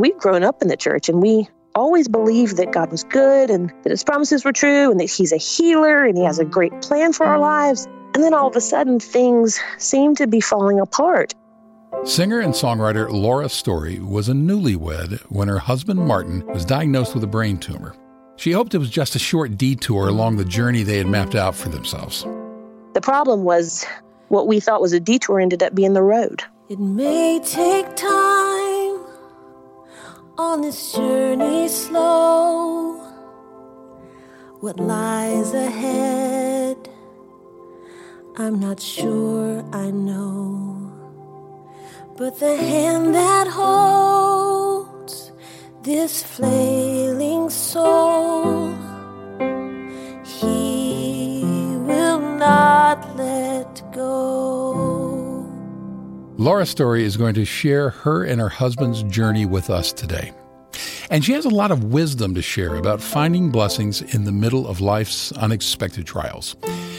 we've grown up in the church and we always believed that God was good and that his promises were true and that he's a healer and he has a great plan for our lives. And then all of a sudden, things seem to be falling apart. Singer and songwriter Laura Story was a newlywed when her husband Martin was diagnosed with a brain tumor. She hoped it was just a short detour along the journey they had mapped out for themselves. The problem was what we thought was a detour ended up being the road. It may take time on this journey slow. What lies ahead, I'm not sure I know. But the hand that holds this flailing soul, he will not let go. Laura Story is going to share her and her husband's journey with us today. And she has a lot of wisdom to share about finding blessings in the middle of life's unexpected trials.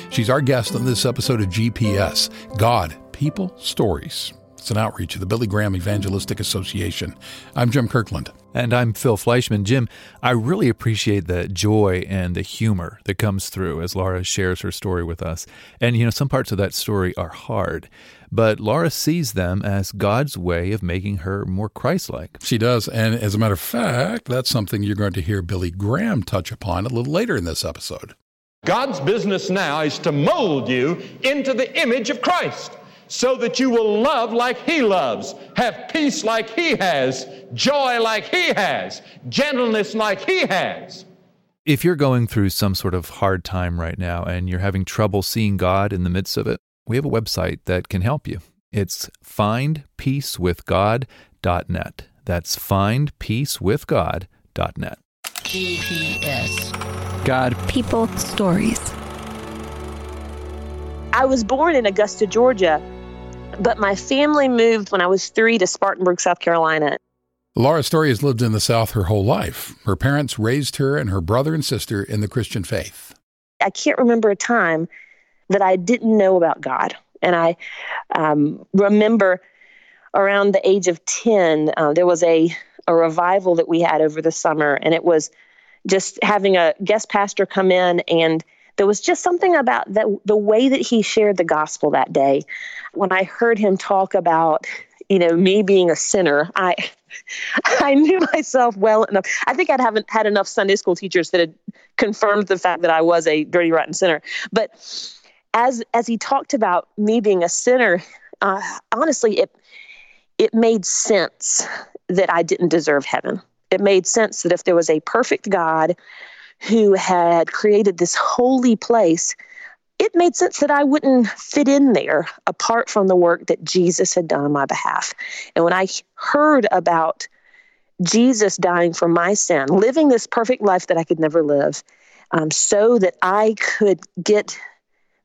She's our guest on this episode of GPS God, People, Stories. It's an outreach of the Billy Graham Evangelistic Association. I'm Jim Kirkland. And I'm Phil Fleischman. Jim, I really appreciate the joy and the humor that comes through as Laura shares her story with us. And, you know, some parts of that story are hard, but Laura sees them as God's way of making her more Christ like. She does. And as a matter of fact, that's something you're going to hear Billy Graham touch upon a little later in this episode. God's business now is to mold you into the image of Christ so that you will love like He loves, have peace like He has, joy like He has, gentleness like He has. If you're going through some sort of hard time right now and you're having trouble seeing God in the midst of it, we have a website that can help you. It's findpeacewithgod.net. That's findpeacewithgod.net. GPS. God. People. Stories. I was born in Augusta, Georgia, but my family moved when I was three to Spartanburg, South Carolina. Laura Story has lived in the South her whole life. Her parents raised her and her brother and sister in the Christian faith. I can't remember a time that I didn't know about God. And I um, remember around the age of 10, uh, there was a, a revival that we had over the summer, and it was just having a guest pastor come in and there was just something about the, the way that he shared the gospel that day. When I heard him talk about, you know, me being a sinner, I I knew myself well enough. I think I'd haven't had enough Sunday school teachers that had confirmed the fact that I was a dirty, rotten sinner. But as as he talked about me being a sinner, uh, honestly, it it made sense that I didn't deserve heaven. It made sense that if there was a perfect God who had created this holy place, it made sense that I wouldn't fit in there apart from the work that Jesus had done on my behalf. And when I heard about Jesus dying for my sin, living this perfect life that I could never live, um, so that I could get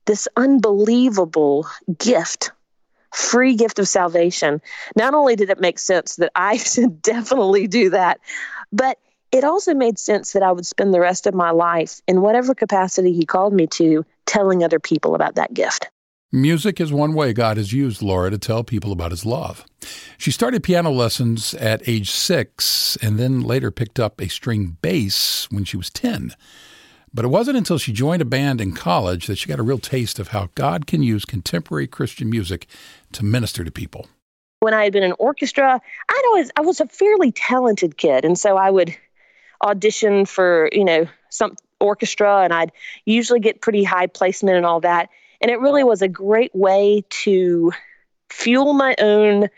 this unbelievable gift, free gift of salvation, not only did it make sense that I should definitely do that, but it also made sense that I would spend the rest of my life in whatever capacity He called me to telling other people about that gift. Music is one way God has used Laura to tell people about his love. She started piano lessons at age six and then later picked up a string bass when she was 10. But it wasn't until she joined a band in college that she got a real taste of how God can use contemporary Christian music to minister to people. When I had been in orchestra, I'd always I was a fairly talented kid, and so I would audition for, you know, some orchestra and I'd usually get pretty high placement and all that. And it really was a great way to fuel my own,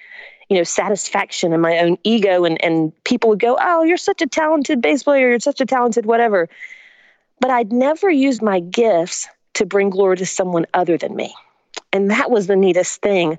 you know, satisfaction and my own ego. And, and people would go, Oh, you're such a talented bass player. You're such a talented whatever. But I'd never used my gifts to bring glory to someone other than me. And that was the neatest thing.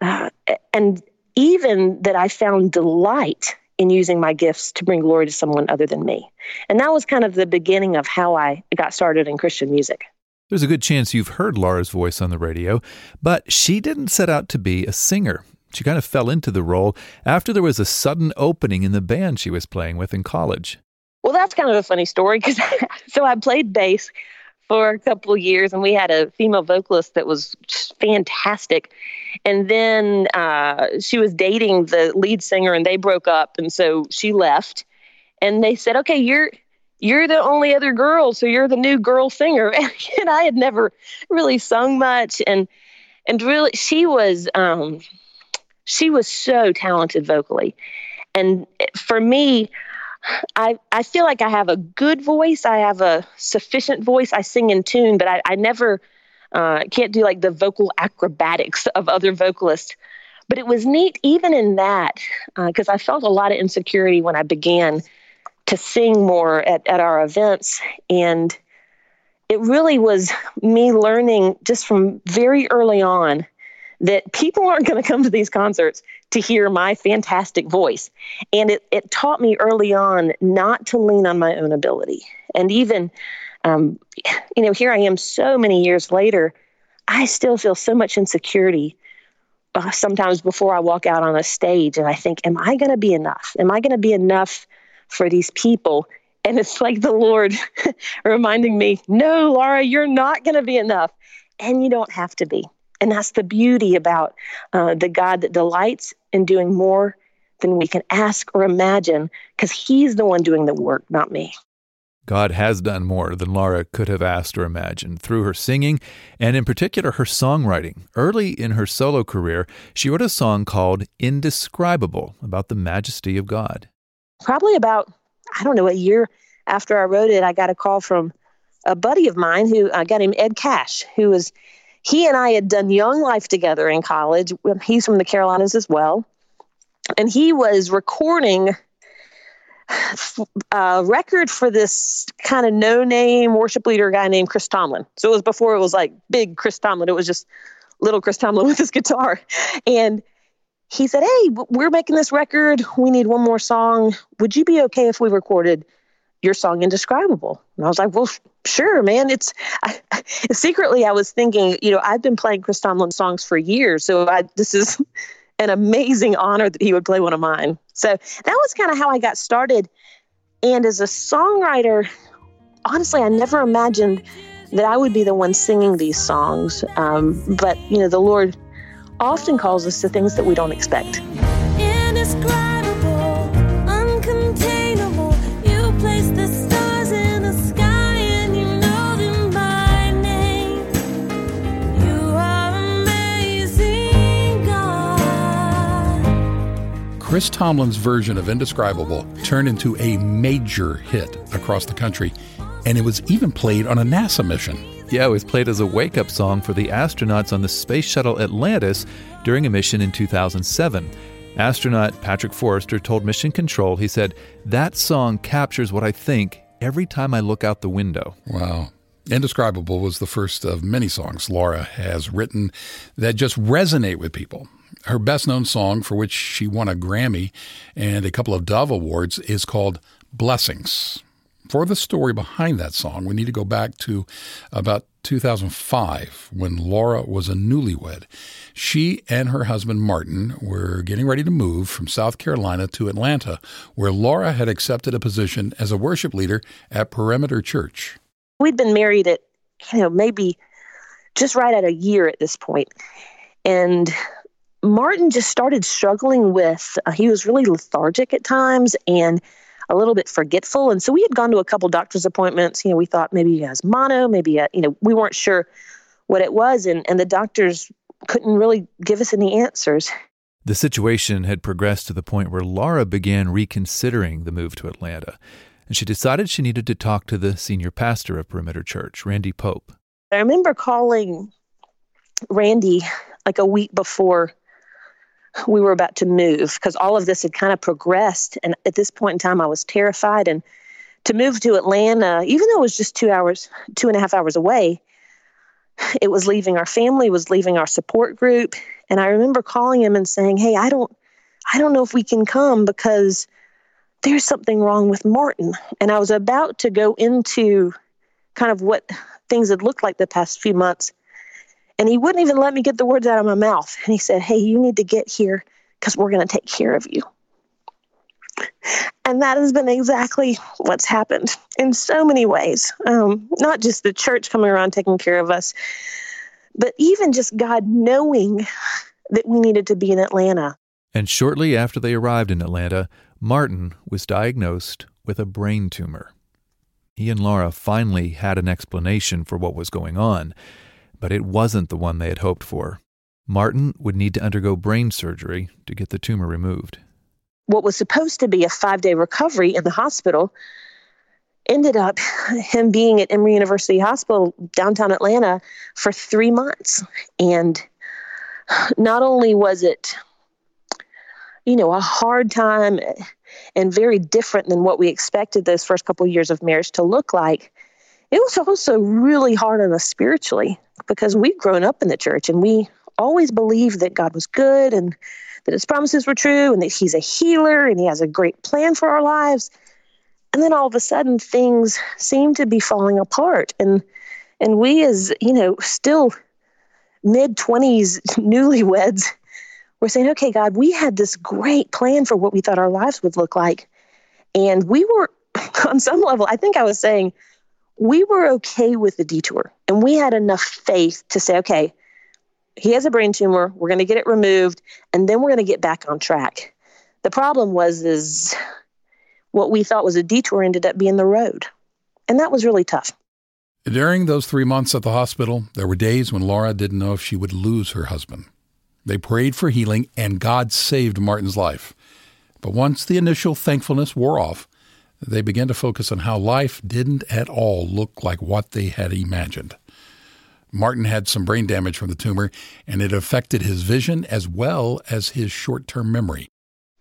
Uh, and even that I found delight in using my gifts to bring glory to someone other than me. And that was kind of the beginning of how I got started in Christian music. There's a good chance you've heard Laura's voice on the radio, but she didn't set out to be a singer. She kind of fell into the role after there was a sudden opening in the band she was playing with in college. Well, that's kind of a funny story because so I played bass for a couple years, and we had a female vocalist that was fantastic. And then uh, she was dating the lead singer, and they broke up, and so she left. And they said, "Okay, you're you're the only other girl, so you're the new girl singer." and I had never really sung much, and and really, she was um, she was so talented vocally, and for me I, I feel like I have a good voice. I have a sufficient voice. I sing in tune, but I, I never uh, can't do like the vocal acrobatics of other vocalists. But it was neat, even in that, because uh, I felt a lot of insecurity when I began to sing more at, at our events. And it really was me learning just from very early on that people aren't going to come to these concerts to hear my fantastic voice. And it, it taught me early on not to lean on my own ability. And even, um, you know, here I am so many years later, I still feel so much insecurity uh, sometimes before I walk out on a stage and I think, am I going to be enough? Am I going to be enough for these people? And it's like the Lord reminding me, no, Laura, you're not going to be enough. And you don't have to be. And that's the beauty about uh, the God that delights in doing more than we can ask or imagine, because He's the one doing the work, not me. God has done more than Laura could have asked or imagined through her singing, and in particular her songwriting. Early in her solo career, she wrote a song called Indescribable about the majesty of God. Probably about, I don't know, a year after I wrote it, I got a call from a buddy of mine who I got him Ed Cash, who was he and I had done Young Life together in college. Um, he's from the Carolinas as well. And he was recording a uh, record for this kind of no name worship leader guy named Chris Tomlin. So it was before it was like big Chris Tomlin, it was just little Chris Tomlin with his guitar. And he said, Hey, we're making this record. We need one more song. Would you be okay if we recorded your song Indescribable? And I was like, Well, sure, man. It's I, secretly I was thinking, you know, I've been playing Chris Tomlin songs for years, so I, this is an amazing honor that he would play one of mine. So that was kind of how I got started. And as a songwriter, honestly, I never imagined that I would be the one singing these songs. Um, but you know, the Lord often calls us to things that we don't expect. Chris Tomlin's version of Indescribable turned into a major hit across the country, and it was even played on a NASA mission. Yeah, it was played as a wake up song for the astronauts on the Space Shuttle Atlantis during a mission in 2007. Astronaut Patrick Forrester told Mission Control, he said, That song captures what I think every time I look out the window. Wow. Indescribable was the first of many songs Laura has written that just resonate with people. Her best known song, for which she won a Grammy and a couple of Dove Awards, is called Blessings. For the story behind that song, we need to go back to about 2005 when Laura was a newlywed. She and her husband Martin were getting ready to move from South Carolina to Atlanta, where Laura had accepted a position as a worship leader at Perimeter Church. We'd been married at, you know, maybe just right at a year at this point. And Martin just started struggling with, uh, he was really lethargic at times and a little bit forgetful. And so we had gone to a couple doctor's appointments. You know, we thought maybe he has mono, maybe, a, you know, we weren't sure what it was. And, and the doctors couldn't really give us any answers. The situation had progressed to the point where Laura began reconsidering the move to Atlanta, and she decided she needed to talk to the senior pastor of Perimeter Church, Randy Pope. I remember calling Randy like a week before we were about to move because all of this had kind of progressed. And at this point in time, I was terrified. And to move to Atlanta, even though it was just two hours, two and a half hours away, it was leaving our family, was leaving our support group. And I remember calling him and saying, Hey, I don't, I don't know if we can come because there's something wrong with Martin. And I was about to go into kind of what things had looked like the past few months. And he wouldn't even let me get the words out of my mouth. And he said, Hey, you need to get here because we're going to take care of you. And that has been exactly what's happened in so many ways. Um, not just the church coming around taking care of us, but even just God knowing that we needed to be in Atlanta. And shortly after they arrived in Atlanta, Martin was diagnosed with a brain tumor. He and Laura finally had an explanation for what was going on, but it wasn't the one they had hoped for. Martin would need to undergo brain surgery to get the tumor removed what was supposed to be a five day recovery in the hospital ended up him being at Emory University Hospital, downtown Atlanta, for three months. And not only was it, you know, a hard time and very different than what we expected those first couple of years of marriage to look like, it was also really hard on us spiritually because we've grown up in the church and we always believed that God was good and that his promises were true and that he's a healer and he has a great plan for our lives. And then all of a sudden things seem to be falling apart. And and we as, you know, still mid 20s newlyweds, we're saying, okay, God, we had this great plan for what we thought our lives would look like. And we were, on some level, I think I was saying, we were okay with the detour. And we had enough faith to say, okay, he has a brain tumor. We're going to get it removed, and then we're going to get back on track. The problem was is what we thought was a detour ended up being the road, and that was really tough. During those three months at the hospital, there were days when Laura didn't know if she would lose her husband. They prayed for healing, and God saved Martin's life. But once the initial thankfulness wore off, they began to focus on how life didn't at all look like what they had imagined. Martin had some brain damage from the tumor, and it affected his vision as well as his short term memory.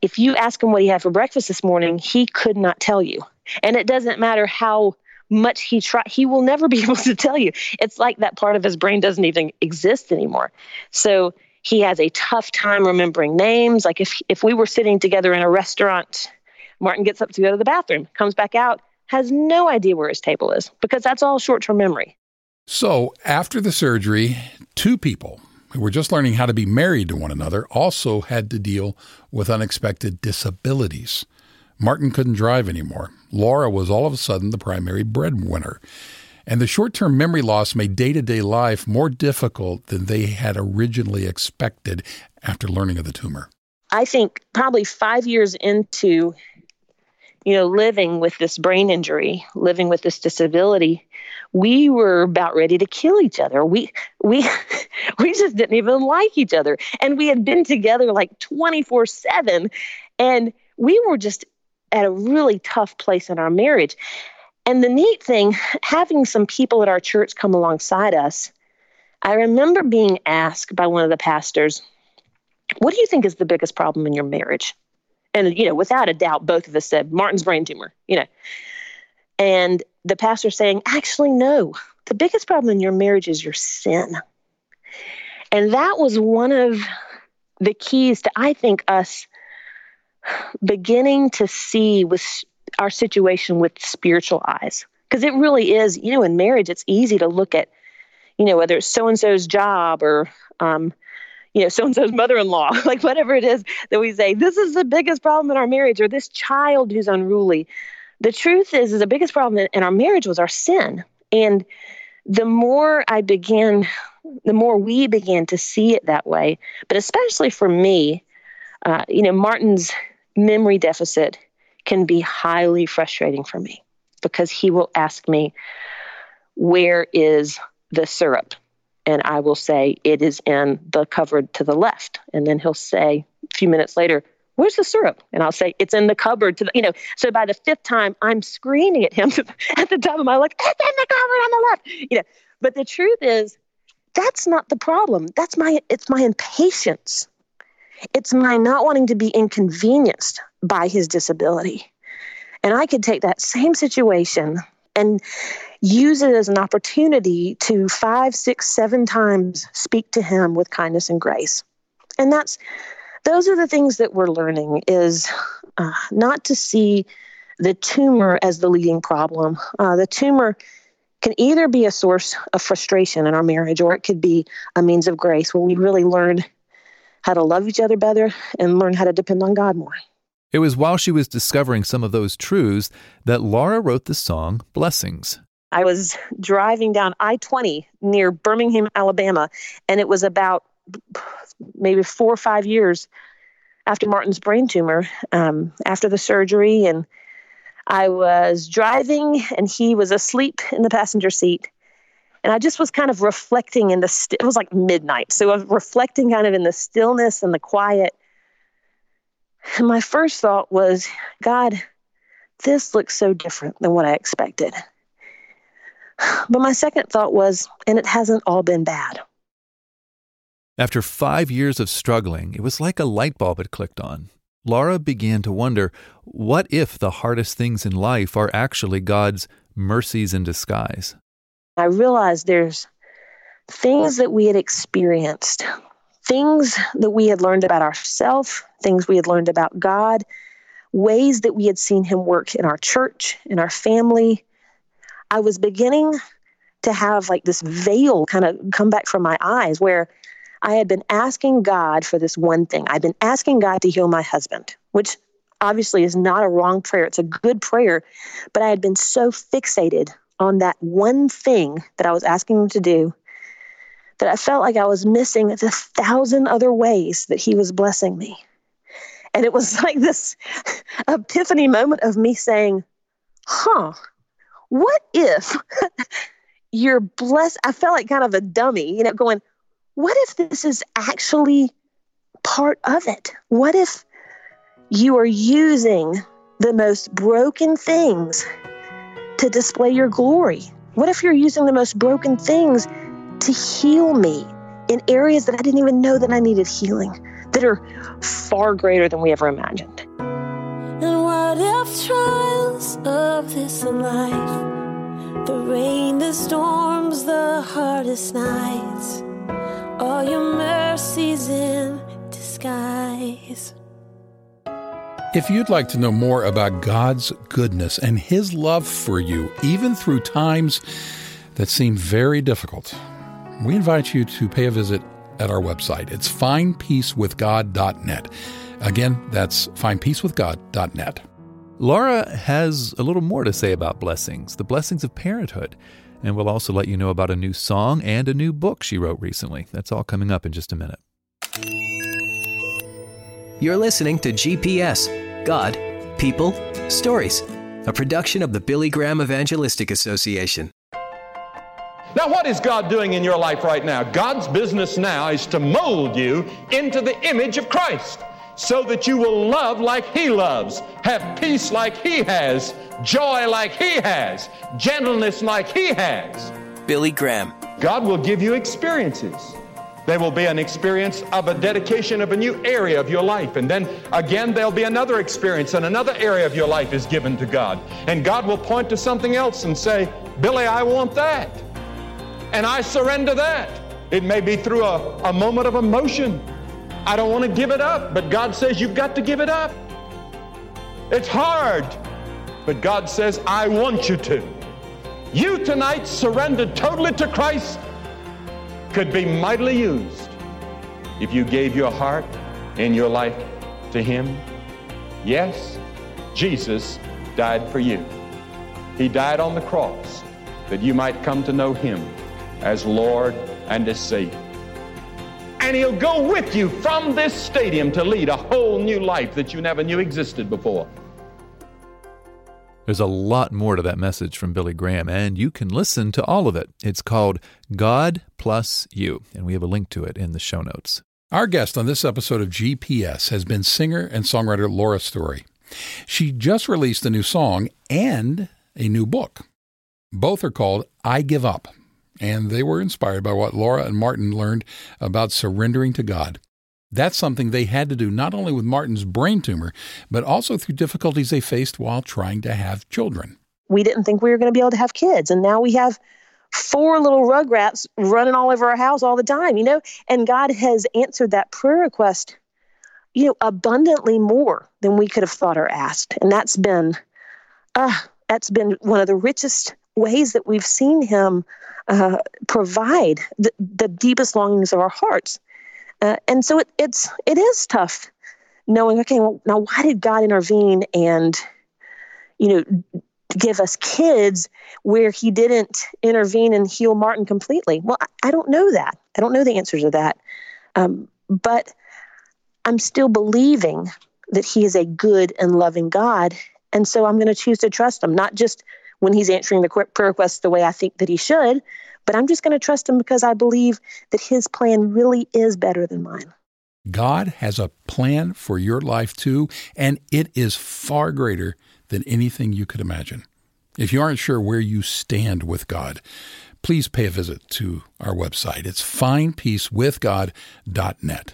If you ask him what he had for breakfast this morning, he could not tell you. And it doesn't matter how much he try he will never be able to tell you it's like that part of his brain doesn't even exist anymore so he has a tough time remembering names like if if we were sitting together in a restaurant martin gets up to go to the bathroom comes back out has no idea where his table is because that's all short-term memory so, after the surgery, two people who were just learning how to be married to one another also had to deal with unexpected disabilities. Martin couldn't drive anymore. Laura was all of a sudden the primary breadwinner. And the short term memory loss made day to day life more difficult than they had originally expected after learning of the tumor. I think probably five years into you know, living with this brain injury, living with this disability, we were about ready to kill each other. We we we just didn't even like each other. And we had been together like 24/7 and we were just at a really tough place in our marriage. And the neat thing, having some people at our church come alongside us, I remember being asked by one of the pastors, What do you think is the biggest problem in your marriage? And, you know, without a doubt, both of us said Martin's brain tumor, you know. And the pastor saying, actually, no, the biggest problem in your marriage is your sin. And that was one of the keys to, I think, us beginning to see with our situation with spiritual eyes. Because it really is, you know, in marriage, it's easy to look at, you know, whether it's so and so's job or, um, you know, so and so's mother in law, like whatever it is that we say, this is the biggest problem in our marriage, or this child who's unruly. The truth is, is the biggest problem in our marriage was our sin. And the more I began, the more we began to see it that way, but especially for me, uh, you know, Martin's memory deficit can be highly frustrating for me because he will ask me, Where is the syrup? And I will say it is in the cupboard to the left. And then he'll say a few minutes later, Where's the syrup? And I'll say, It's in the cupboard to the, you know. So by the fifth time, I'm screaming at him at the top of my lungs, It's in the cupboard on the left. You know, but the truth is, that's not the problem. That's my it's my impatience. It's my not wanting to be inconvenienced by his disability. And I could take that same situation and use it as an opportunity to five, six, seven times speak to him with kindness and grace. And that's those are the things that we're learning is uh, not to see the tumor as the leading problem. Uh, the tumor can either be a source of frustration in our marriage or it could be a means of grace where we really learn how to love each other better and learn how to depend on God more. It was while she was discovering some of those truths that Laura wrote the song Blessings. I was driving down I 20 near Birmingham, Alabama, and it was about maybe four or five years after Martin's brain tumor, um, after the surgery. And I was driving, and he was asleep in the passenger seat. And I just was kind of reflecting in the, st- it was like midnight. So I was reflecting kind of in the stillness and the quiet. And my first thought was, God, this looks so different than what I expected. But my second thought was, and it hasn't all been bad. After five years of struggling, it was like a light bulb had clicked on. Laura began to wonder what if the hardest things in life are actually God's mercies in disguise? I realized there's things that we had experienced, things that we had learned about ourselves, things we had learned about God, ways that we had seen Him work in our church, in our family, I was beginning to have like this veil kind of come back from my eyes where I had been asking God for this one thing. I'd been asking God to heal my husband, which obviously is not a wrong prayer. It's a good prayer. But I had been so fixated on that one thing that I was asking him to do that I felt like I was missing the thousand other ways that he was blessing me. And it was like this epiphany moment of me saying, huh, what if you're blessed? I felt like kind of a dummy, you know, going, what if this is actually part of it? What if you are using the most broken things to display your glory? What if you're using the most broken things to heal me in areas that I didn't even know that I needed healing, that are far greater than we ever imagined? And what if trials of this life, the rain, the storms, the hardest nights, all your mercies in disguise? If you'd like to know more about God's goodness and His love for you, even through times that seem very difficult, we invite you to pay a visit at our website. It's findpeacewithgod.net. Again, that's findpeacewithgod.net. Laura has a little more to say about blessings, the blessings of parenthood. And we'll also let you know about a new song and a new book she wrote recently. That's all coming up in just a minute. You're listening to GPS God, People, Stories, a production of the Billy Graham Evangelistic Association. Now, what is God doing in your life right now? God's business now is to mold you into the image of Christ so that you will love like He loves, have peace like He has, joy like He has, gentleness like He has. Billy Graham. God will give you experiences. There will be an experience of a dedication of a new area of your life. And then again, there'll be another experience, and another area of your life is given to God. And God will point to something else and say, Billy, I want that. And I surrender that. It may be through a, a moment of emotion. I don't want to give it up, but God says you've got to give it up. It's hard, but God says, I want you to. You tonight surrendered totally to Christ could be mightily used if you gave your heart and your life to Him. Yes, Jesus died for you. He died on the cross that you might come to know Him as Lord and as Savior. And He'll go with you from this stadium to lead a whole new life that you never knew existed before. There's a lot more to that message from Billy Graham, and you can listen to all of it. It's called God Plus You, and we have a link to it in the show notes. Our guest on this episode of GPS has been singer and songwriter Laura Story. She just released a new song and a new book. Both are called I Give Up, and they were inspired by what Laura and Martin learned about surrendering to God. That's something they had to do not only with Martin's brain tumor, but also through difficulties they faced while trying to have children. We didn't think we were going to be able to have kids, and now we have four little rugrats running all over our house all the time, you know? And God has answered that prayer request, you know, abundantly more than we could have thought or asked. And that's been, uh, that's been one of the richest ways that we've seen Him uh, provide the, the deepest longings of our hearts. Uh, and so it, it's it is tough knowing, okay, well, now why did God intervene and, you know, give us kids where he didn't intervene and heal Martin completely? Well, I, don't know that. I don't know the answers to that. Um, but I'm still believing that he is a good and loving God. And so I'm going to choose to trust him, not just when he's answering the prayer requests the way I think that he should, but I'm just going to trust him because I believe that his plan really is better than mine. God has a plan for your life too, and it is far greater than anything you could imagine. If you aren't sure where you stand with God, please pay a visit to our website. It's findpeacewithgod.net.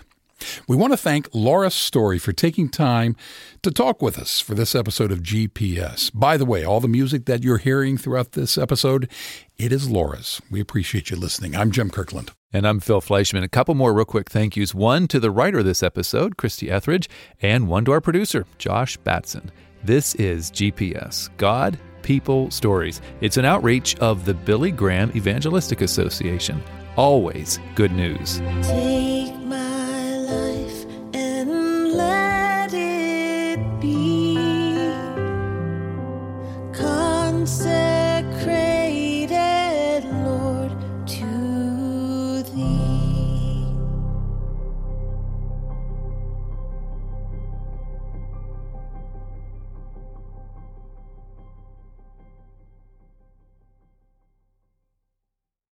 We want to thank Laura Story for taking time to talk with us for this episode of GPS. By the way, all the music that you're hearing throughout this episode, it is Laura's. We appreciate you listening. I'm Jim Kirkland. And I'm Phil Fleischman. A couple more real quick thank yous. One to the writer of this episode, Christy Etheridge, and one to our producer, Josh Batson. This is GPS God, People, Stories. It's an outreach of the Billy Graham Evangelistic Association. Always good news. Life.